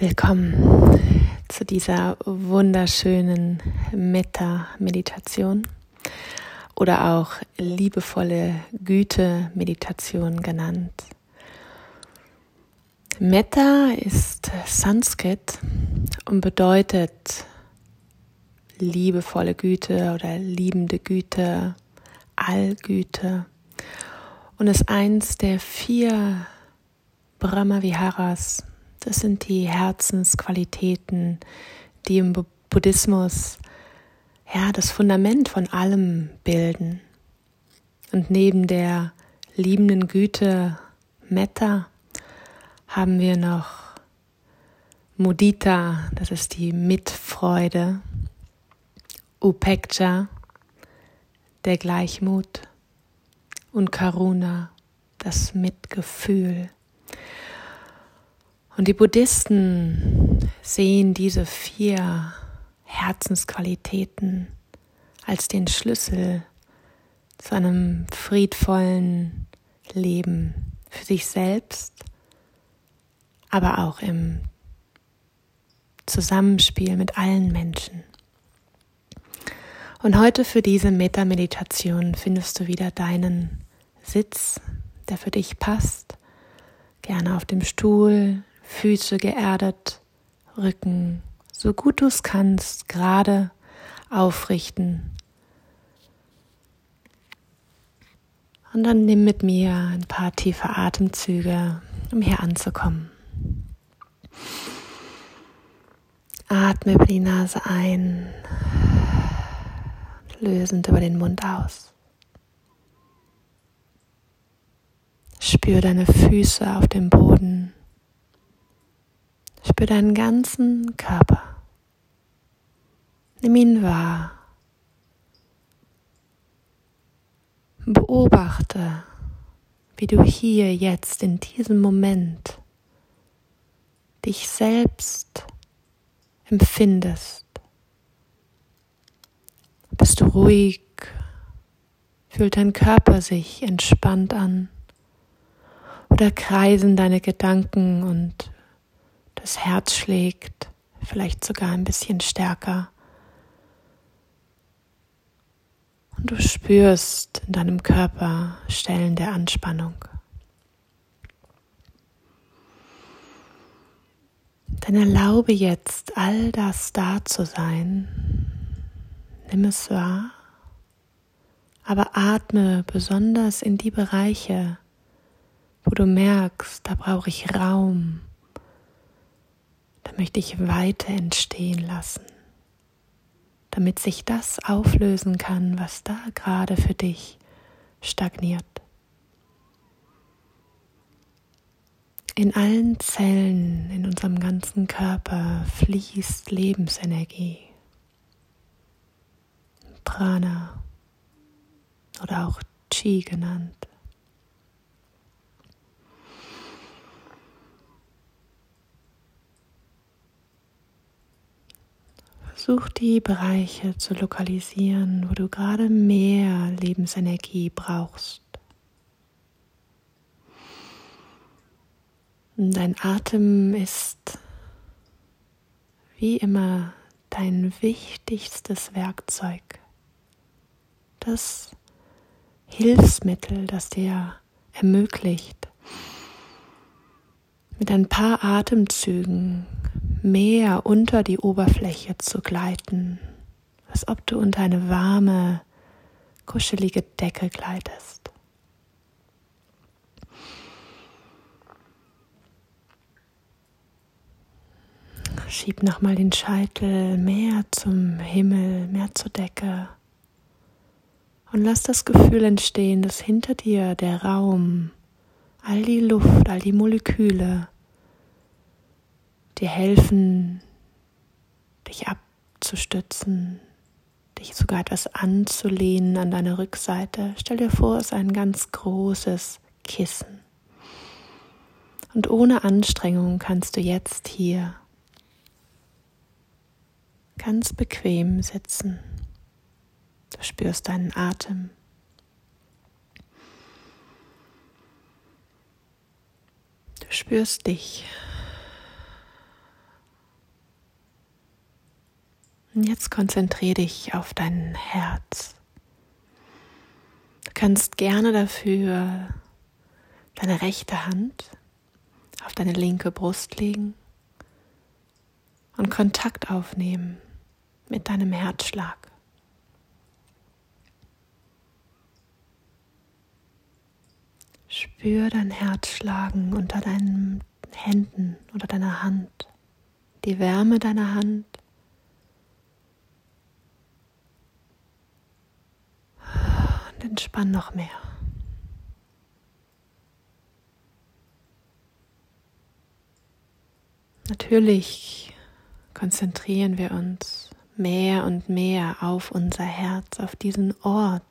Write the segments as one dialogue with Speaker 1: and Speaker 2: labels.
Speaker 1: Willkommen zu dieser wunderschönen Metta-Meditation oder auch liebevolle Güte-Meditation genannt. Metta ist Sanskrit und bedeutet liebevolle Güte oder liebende Güte, Allgüte und ist eins der vier Brahma-Viharas das sind die Herzensqualitäten, die im Buddhismus ja das Fundament von allem bilden. Und neben der liebenden Güte Metta haben wir noch Mudita, das ist die Mitfreude, Upeksha, der Gleichmut und Karuna, das Mitgefühl. Und die Buddhisten sehen diese vier Herzensqualitäten als den Schlüssel zu einem friedvollen Leben für sich selbst, aber auch im Zusammenspiel mit allen Menschen. Und heute für diese Meta-Meditation findest du wieder deinen Sitz, der für dich passt. Gerne auf dem Stuhl, Füße geerdet, Rücken, so gut du es kannst, gerade aufrichten. Und dann nimm mit mir ein paar tiefe Atemzüge, um hier anzukommen. Atme über die Nase ein, lösend über den Mund aus. Spür deine Füße auf dem Boden. Spür deinen ganzen Körper. Nimm ihn wahr. Beobachte, wie du hier jetzt in diesem Moment dich selbst empfindest. Bist du ruhig? Fühlt dein Körper sich entspannt an? Oder kreisen deine Gedanken und das Herz schlägt, vielleicht sogar ein bisschen stärker. Und du spürst in deinem Körper Stellen der Anspannung. Dann erlaube jetzt all das da zu sein. Nimm es wahr, aber atme besonders in die Bereiche, wo du merkst, da brauche ich Raum, da möchte ich weiter entstehen lassen, damit sich das auflösen kann, was da gerade für dich stagniert. In allen Zellen in unserem ganzen Körper fließt Lebensenergie, Prana oder auch Chi genannt. Versuch die Bereiche zu lokalisieren, wo du gerade mehr Lebensenergie brauchst. Dein Atem ist wie immer dein wichtigstes Werkzeug, das Hilfsmittel, das dir ermöglicht, mit ein paar Atemzügen mehr unter die Oberfläche zu gleiten, als ob du unter eine warme, kuschelige Decke gleitest. Schieb nochmal den Scheitel mehr zum Himmel, mehr zur Decke. Und lass das Gefühl entstehen, dass hinter dir der Raum, all die Luft, all die Moleküle dir helfen, dich abzustützen, dich sogar etwas anzulehnen an deine Rückseite. Stell dir vor, es ist ein ganz großes Kissen. Und ohne Anstrengung kannst du jetzt hier ganz bequem sitzen. Du spürst deinen Atem. Du spürst dich jetzt konzentriere dich auf dein Herz. Du kannst gerne dafür deine rechte Hand auf deine linke Brust legen und Kontakt aufnehmen mit deinem Herzschlag. Spür dein Herz schlagen unter deinen Händen oder deiner Hand, die Wärme deiner Hand. Und entspann noch mehr. Natürlich konzentrieren wir uns mehr und mehr auf unser Herz, auf diesen Ort,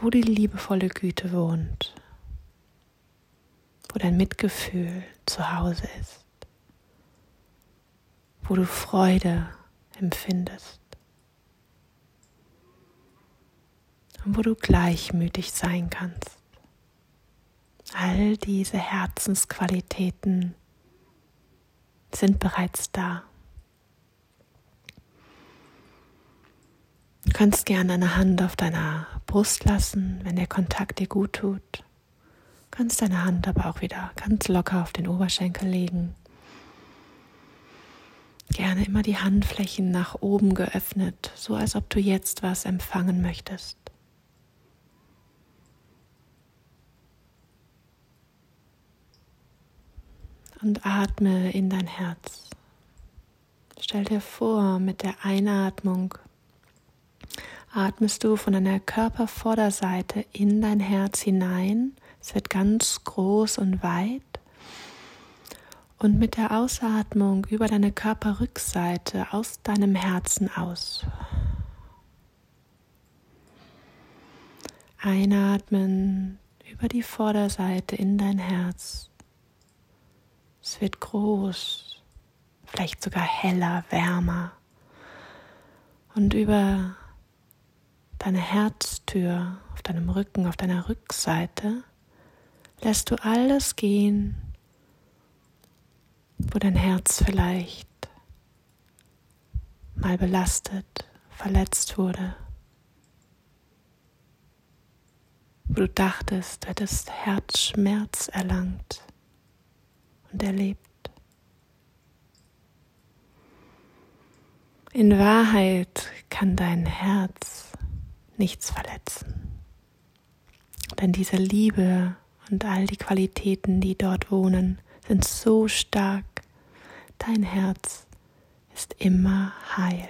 Speaker 1: wo die liebevolle Güte wohnt, wo dein Mitgefühl zu Hause ist, wo du Freude empfindest und wo du gleichmütig sein kannst. All diese Herzensqualitäten sind bereits da. Du kannst gerne eine Hand auf deiner Brust lassen, wenn der Kontakt dir gut tut. Du kannst deine Hand aber auch wieder ganz locker auf den Oberschenkel legen. Gerne immer die Handflächen nach oben geöffnet, so als ob du jetzt was empfangen möchtest. Und atme in dein Herz. Stell dir vor, mit der Einatmung atmest du von deiner Körpervorderseite in dein Herz hinein. Es wird ganz groß und weit. Und mit der Ausatmung über deine Körperrückseite aus deinem Herzen aus. Einatmen über die Vorderseite in dein Herz. Es wird groß, vielleicht sogar heller, wärmer. Und über deine Herztür, auf deinem Rücken, auf deiner Rückseite, lässt du alles gehen, wo dein Herz vielleicht mal belastet, verletzt wurde, wo du dachtest, du hättest Herzschmerz erlangt und erlebt. In Wahrheit kann dein Herz nichts verletzen, denn diese Liebe und all die Qualitäten, die dort wohnen, sind so stark. Dein Herz ist immer heil.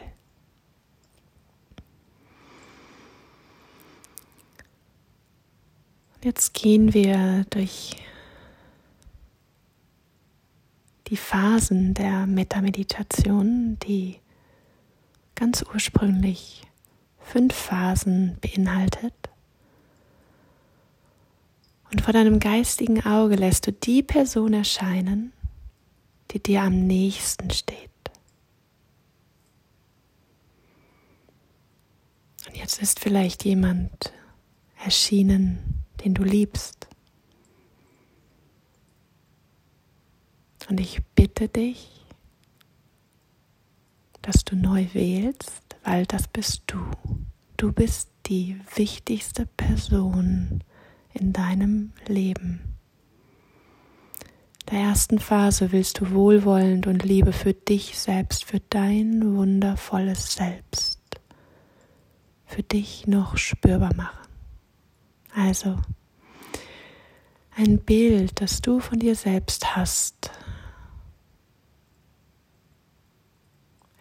Speaker 1: Jetzt gehen wir durch die Phasen der Metameditation, die ganz ursprünglich fünf Phasen beinhaltet. Und vor deinem geistigen Auge lässt du die Person erscheinen, die dir am nächsten steht. Und jetzt ist vielleicht jemand erschienen, den du liebst. Und ich bitte dich, dass du neu wählst, weil das bist du. Du bist die wichtigste Person in deinem Leben. Der ersten Phase willst du wohlwollend und Liebe für dich selbst, für dein wundervolles Selbst, für dich noch spürbar machen. Also ein Bild, das du von dir selbst hast,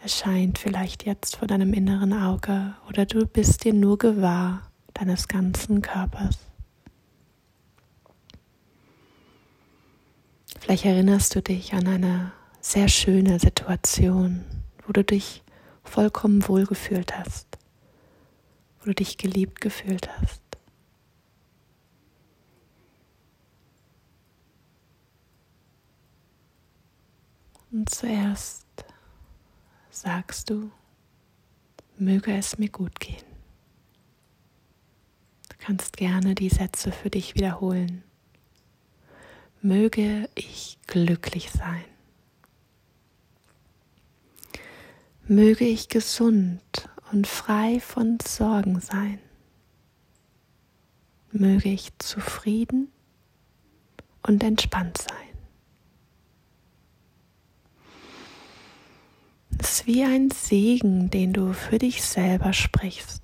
Speaker 1: erscheint vielleicht jetzt vor deinem inneren Auge oder du bist dir nur gewahr deines ganzen Körpers. Vielleicht erinnerst du dich an eine sehr schöne Situation, wo du dich vollkommen wohlgefühlt hast, wo du dich geliebt gefühlt hast. Und zuerst sagst du, möge es mir gut gehen. Du kannst gerne die Sätze für dich wiederholen. Möge ich glücklich sein. Möge ich gesund und frei von Sorgen sein. Möge ich zufrieden und entspannt sein. Ist wie ein Segen, den du für dich selber sprichst.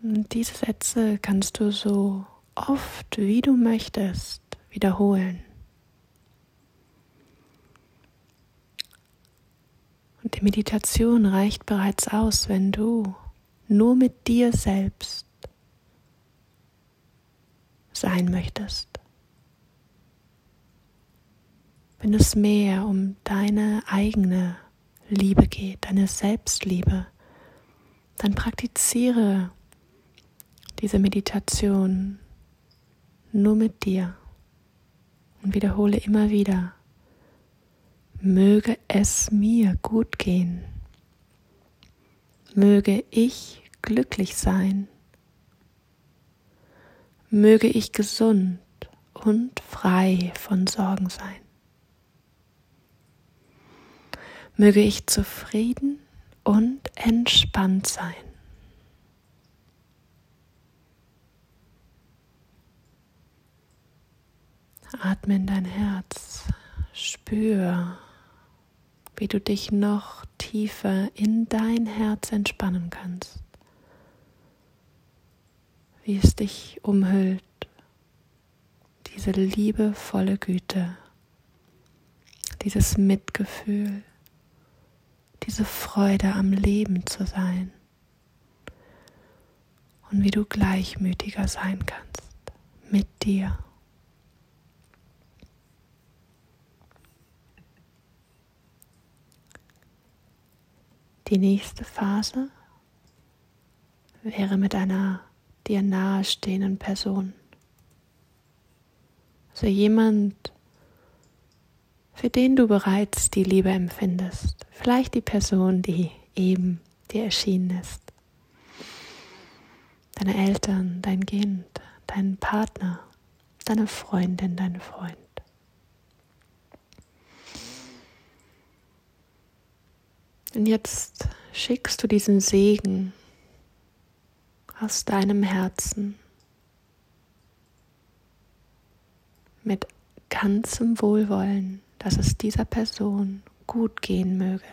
Speaker 1: Und diese Sätze kannst du so oft wie du möchtest wiederholen. Und die Meditation reicht bereits aus, wenn du nur mit dir selbst sein möchtest. Wenn es mehr um deine eigene Liebe geht, deine Selbstliebe, dann praktiziere diese Meditation nur mit dir und wiederhole immer wieder, möge es mir gut gehen, möge ich glücklich sein, möge ich gesund und frei von Sorgen sein, möge ich zufrieden und entspannt sein. Atme in dein Herz, spür, wie du dich noch tiefer in dein Herz entspannen kannst, wie es dich umhüllt, diese liebevolle Güte, dieses Mitgefühl, diese Freude am Leben zu sein und wie du gleichmütiger sein kannst mit dir. Die nächste Phase wäre mit einer dir nahestehenden Person. Also jemand, für den du bereits die Liebe empfindest. Vielleicht die Person, die eben dir erschienen ist. Deine Eltern, dein Kind, dein Partner, deine Freundin, dein Freund. Und jetzt schickst du diesen Segen aus deinem Herzen mit ganzem Wohlwollen, dass es dieser Person gut gehen möge.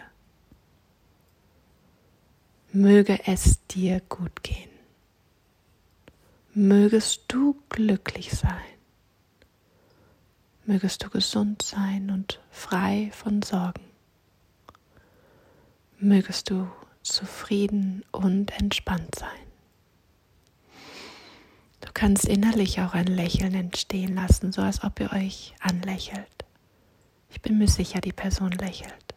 Speaker 1: Möge es dir gut gehen. Mögest du glücklich sein. Mögest du gesund sein und frei von Sorgen mögest du zufrieden und entspannt sein. Du kannst innerlich auch ein Lächeln entstehen lassen, so als ob ihr euch anlächelt. Ich bin mir sicher, die Person lächelt.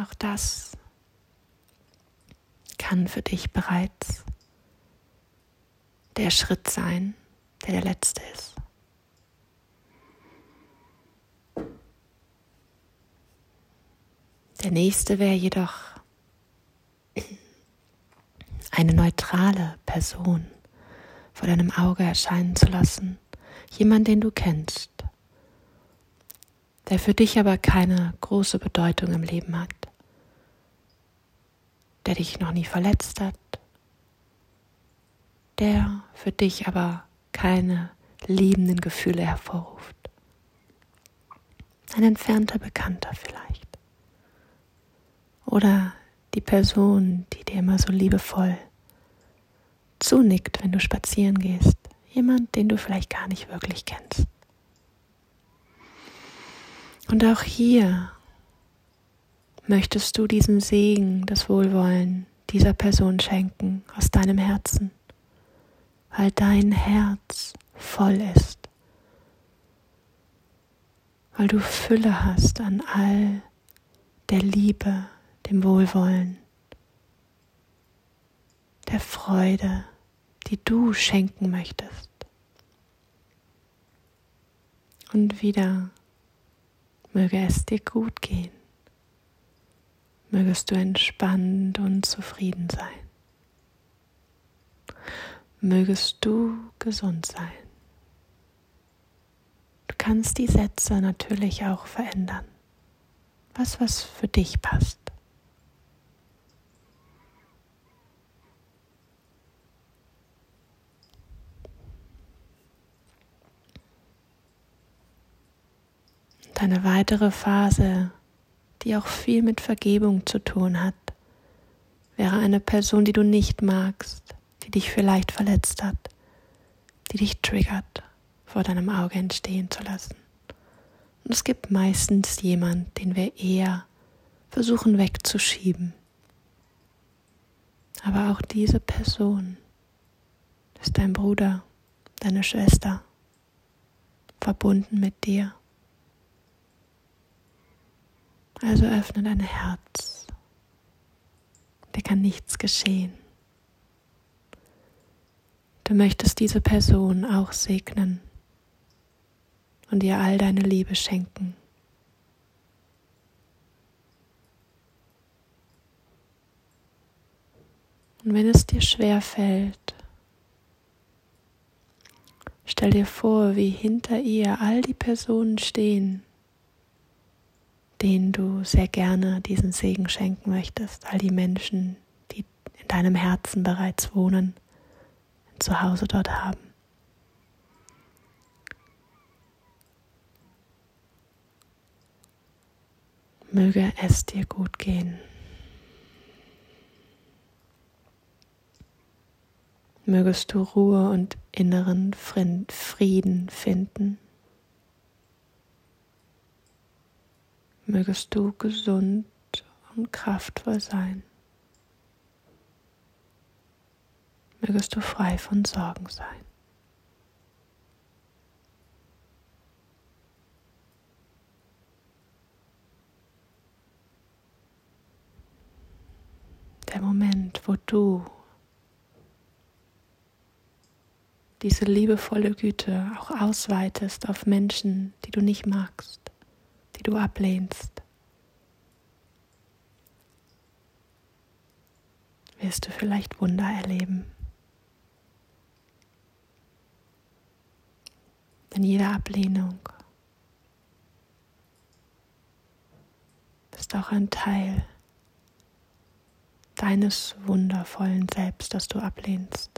Speaker 1: Auch das kann für dich bereits der Schritt sein, der der letzte ist. Der nächste wäre jedoch eine neutrale Person vor deinem Auge erscheinen zu lassen. Jemand, den du kennst, der für dich aber keine große Bedeutung im Leben hat, der dich noch nie verletzt hat, der für dich aber keine liebenden Gefühle hervorruft. Ein entfernter Bekannter vielleicht. Oder die Person, die dir immer so liebevoll zunickt, wenn du spazieren gehst. Jemand, den du vielleicht gar nicht wirklich kennst. Und auch hier möchtest du diesen Segen, das Wohlwollen dieser Person schenken aus deinem Herzen weil dein Herz voll ist, weil du Fülle hast an all der Liebe, dem Wohlwollen, der Freude, die du schenken möchtest. Und wieder möge es dir gut gehen. Mögest du entspannt und zufrieden sein. Mögest du gesund sein. Du kannst die Sätze natürlich auch verändern. Was, was für dich passt. Eine weitere Phase, die auch viel mit Vergebung zu tun hat, wäre eine Person, die du nicht magst, die dich vielleicht verletzt hat, die dich triggert, vor deinem Auge entstehen zu lassen. Und es gibt meistens jemand, den wir eher versuchen wegzuschieben. Aber auch diese Person ist dein Bruder, deine Schwester, verbunden mit dir. Also öffne dein Herz. Dir kann nichts geschehen. Du möchtest diese Person auch segnen und ihr all deine Liebe schenken. Und wenn es dir schwer fällt, stell dir vor, wie hinter ihr all die Personen stehen, denen du sehr gerne diesen Segen schenken möchtest, all die Menschen, die in deinem Herzen bereits wohnen, ein Zuhause dort haben. Möge es dir gut gehen. Mögest du Ruhe und inneren Frieden finden. Mögest du gesund und kraftvoll sein. Mögest du frei von Sorgen sein. Der Moment, wo du diese liebevolle Güte auch ausweitest auf Menschen, die du nicht magst die du ablehnst, wirst du vielleicht Wunder erleben. Denn jede Ablehnung ist auch ein Teil deines wundervollen Selbst, das du ablehnst.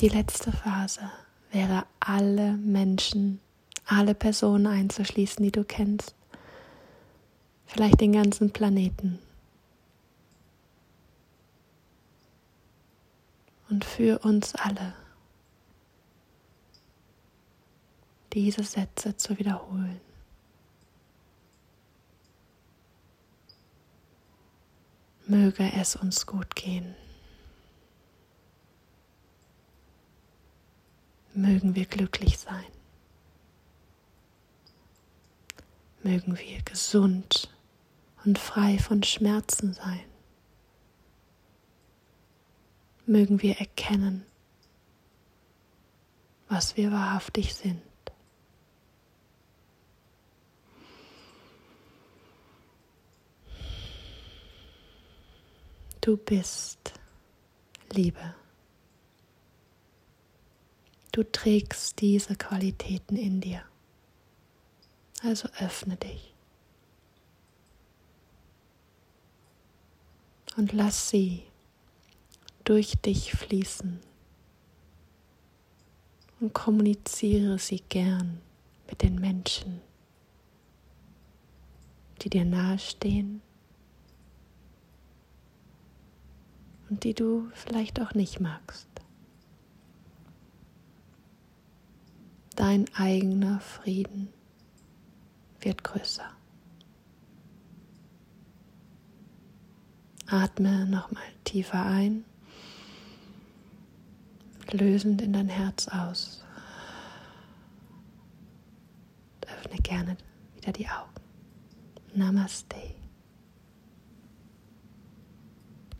Speaker 1: Die letzte Phase wäre alle Menschen, alle Personen einzuschließen, die du kennst. Vielleicht den ganzen Planeten. Und für uns alle diese Sätze zu wiederholen. Möge es uns gut gehen. Mögen wir glücklich sein. Mögen wir gesund und frei von Schmerzen sein. Mögen wir erkennen, was wir wahrhaftig sind. Du bist Liebe. Du trägst diese Qualitäten in dir. Also öffne dich. Und lass sie durch dich fließen. Und kommuniziere sie gern mit den Menschen, die dir nahestehen und die du vielleicht auch nicht magst. Dein eigener Frieden wird größer. Atme nochmal tiefer ein, lösend in dein Herz aus. öffne gerne wieder die Augen. Namaste.